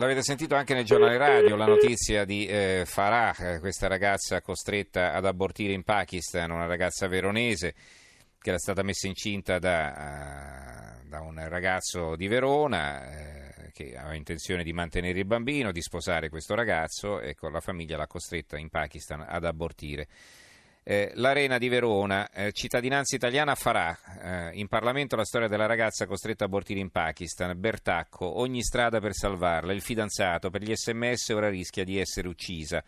L'avete sentito anche nel giornale radio la notizia di eh, Farah, eh, questa ragazza costretta ad abortire in Pakistan, una ragazza veronese che era stata messa incinta da, uh, da un ragazzo di Verona eh, che aveva intenzione di mantenere il bambino, di sposare questo ragazzo e con la famiglia l'ha costretta in Pakistan ad abortire. Eh, L'Arena di Verona, eh, cittadinanza italiana farà eh, in Parlamento la storia della ragazza costretta a abortire in Pakistan, Bertacco, ogni strada per salvarla, il fidanzato per gli sms ora rischia di essere uccisa.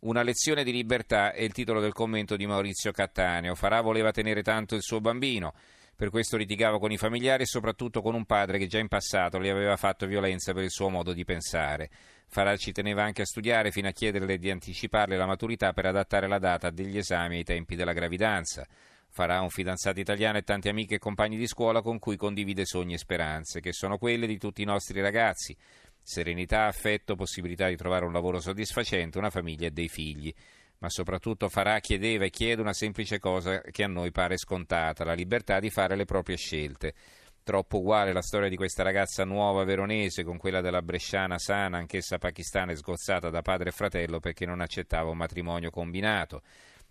Una lezione di libertà è il titolo del commento di Maurizio Cattaneo. Farà voleva tenere tanto il suo bambino. Per questo litigava con i familiari e soprattutto con un padre che già in passato le aveva fatto violenza per il suo modo di pensare. Farà ci teneva anche a studiare fino a chiederle di anticiparle la maturità per adattare la data degli esami ai tempi della gravidanza. Farà un fidanzato italiano e tante amiche e compagni di scuola con cui condivide sogni e speranze, che sono quelle di tutti i nostri ragazzi. Serenità, affetto, possibilità di trovare un lavoro soddisfacente, una famiglia e dei figli ma soprattutto Farà chiedeva e chiede una semplice cosa che a noi pare scontata, la libertà di fare le proprie scelte. Troppo uguale la storia di questa ragazza nuova veronese con quella della bresciana sana, anch'essa pakistana e sgozzata da padre e fratello perché non accettava un matrimonio combinato.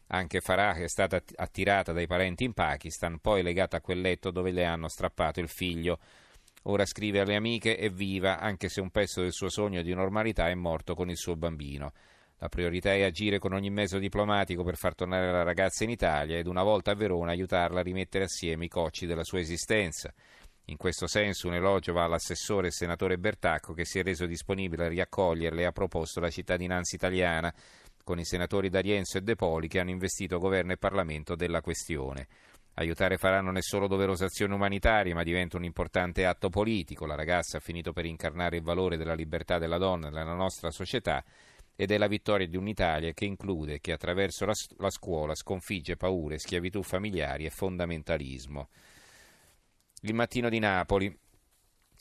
Anche Farah è stata attirata dai parenti in Pakistan, poi legata a quel letto dove le hanno strappato il figlio. Ora scrive alle amiche è viva, anche se un pezzo del suo sogno di normalità è morto con il suo bambino. La priorità è agire con ogni mezzo diplomatico per far tornare la ragazza in Italia ed una volta a Verona aiutarla a rimettere assieme i cocci della sua esistenza. In questo senso un elogio va all'assessore e senatore Bertacco che si è reso disponibile a riaccoglierle e ha proposto la cittadinanza italiana con i senatori D'Arienzo e De Poli che hanno investito governo e Parlamento della questione. Aiutare Farà non è solo doverosa azione umanitaria, ma diventa un importante atto politico. La ragazza ha finito per incarnare il valore della libertà della donna nella nostra società ed è la vittoria di un'Italia che include, che attraverso la, la scuola sconfigge paure, schiavitù familiari e fondamentalismo. Il mattino di Napoli.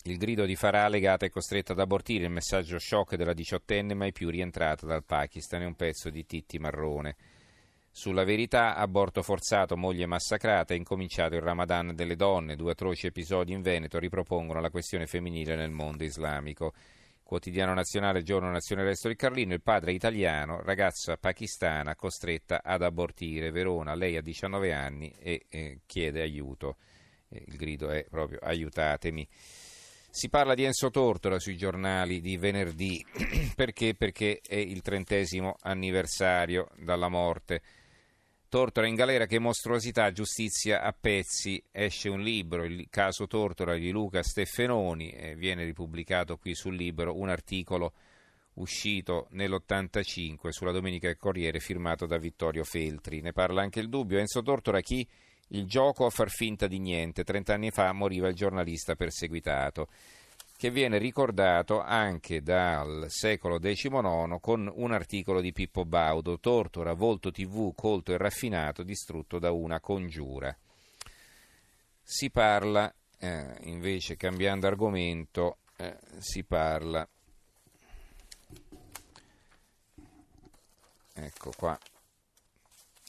Il grido di Farah legata è costretta ad abortire il messaggio shock della diciottenne mai più rientrata dal Pakistan è un pezzo di Titti Marrone. Sulla verità, aborto forzato, moglie massacrata, è incominciato il Ramadan delle donne. Due atroci episodi in Veneto ripropongono la questione femminile nel mondo islamico. Quotidiano nazionale, giorno nazione resto di Carlino, il padre italiano, ragazza pakistana costretta ad abortire. Verona, lei ha 19 anni e eh, chiede aiuto. Eh, il grido è proprio aiutatemi. Si parla di Enzo Tortora sui giornali di venerdì, perché? Perché è il trentesimo anniversario dalla morte. Tortora in galera, che mostruosità, giustizia a pezzi. Esce un libro, il caso Tortora di Luca Steffenoni, e viene ripubblicato qui sul libro un articolo uscito nell'85 sulla Domenica del Corriere firmato da Vittorio Feltri. Ne parla anche il dubbio. Enzo Tortora, chi? Il gioco a far finta di niente. Trent'anni fa moriva il giornalista perseguitato che viene ricordato anche dal secolo XIX con un articolo di Pippo Baudo, Tortora, volto tv colto e raffinato, distrutto da una congiura. Si parla, eh, invece, cambiando argomento, eh, si parla, ecco qua,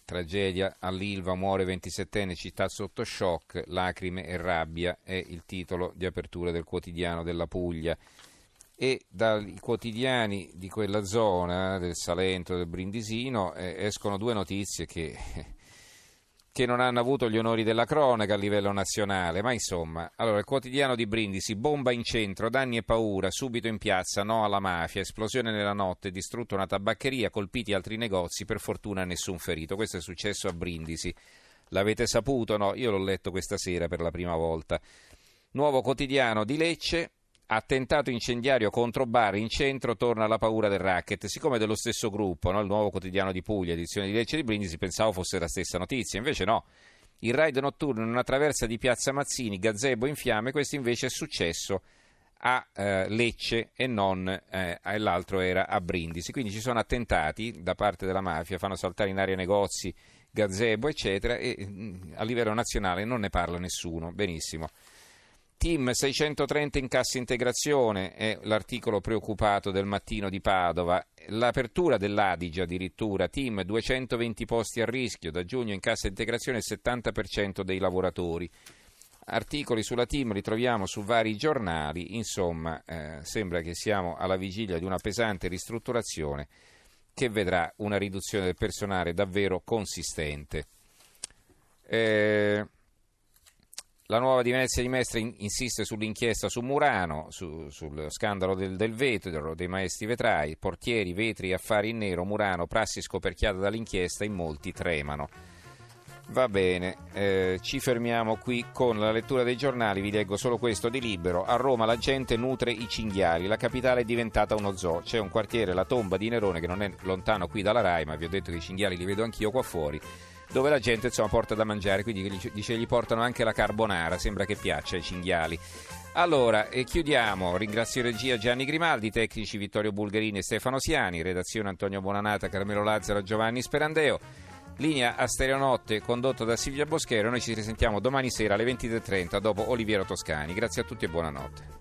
Tragedia all'Ilva, muore 27enne, città sotto shock, lacrime e rabbia è il titolo di apertura del quotidiano della Puglia. E dai quotidiani di quella zona, del Salento, del Brindisino, eh, escono due notizie che che non hanno avuto gli onori della cronaca a livello nazionale, ma insomma, allora il quotidiano di Brindisi, bomba in centro, danni e paura, subito in piazza, no alla mafia, esplosione nella notte, distrutta una tabaccheria, colpiti altri negozi, per fortuna nessun ferito. Questo è successo a Brindisi. L'avete saputo? No, io l'ho letto questa sera per la prima volta. Nuovo quotidiano di Lecce, attentato incendiario contro bar in centro torna la paura del racket siccome è dello stesso gruppo no? il nuovo quotidiano di Puglia edizione di Lecce di Brindisi pensavo fosse la stessa notizia invece no. Il raid notturno in una traversa di piazza Mazzini gazebo in fiamme questo invece è successo a eh, Lecce e non eh, l'altro era a Brindisi. Quindi ci sono attentati da parte della mafia fanno saltare in aria negozi gazebo eccetera e mm, a livello nazionale non ne parla nessuno. Benissimo Team 630 in cassa integrazione è l'articolo preoccupato del mattino di Padova. L'apertura dell'Adige addirittura, team 220 posti a rischio, da giugno in cassa integrazione il 70% dei lavoratori. articoli sulla team li troviamo su vari giornali, insomma eh, sembra che siamo alla vigilia di una pesante ristrutturazione che vedrà una riduzione del personale davvero consistente. Eh, la nuova di Venezia di Mestre insiste sull'inchiesta su Murano, su, sul scandalo del, del, vetro, dei maestri vetrai, portieri, vetri, affari in nero, Murano, prassi scoperchiata dall'inchiesta, in molti tremano. Va bene, eh, ci fermiamo qui con la lettura dei giornali, vi leggo solo questo di libero. A Roma la gente nutre i cinghiali, la capitale è diventata uno zoo. C'è un quartiere, la tomba di Nerone, che non è lontano qui dalla Rai, ma vi ho detto che i cinghiali li vedo anch'io qua fuori dove la gente insomma porta da mangiare, quindi dice gli portano anche la carbonara, sembra che piaccia ai cinghiali. Allora, e chiudiamo. Ringrazio regia Gianni Grimaldi, tecnici Vittorio Bulgarini e Stefano Siani, redazione Antonio Bonanata, Carmelo Lazzaro, Giovanni Sperandeo. Linea a Stereonotte condotta da Silvia Boschero. Noi ci risentiamo domani sera alle 23.30 dopo Oliviero Toscani. Grazie a tutti e buonanotte.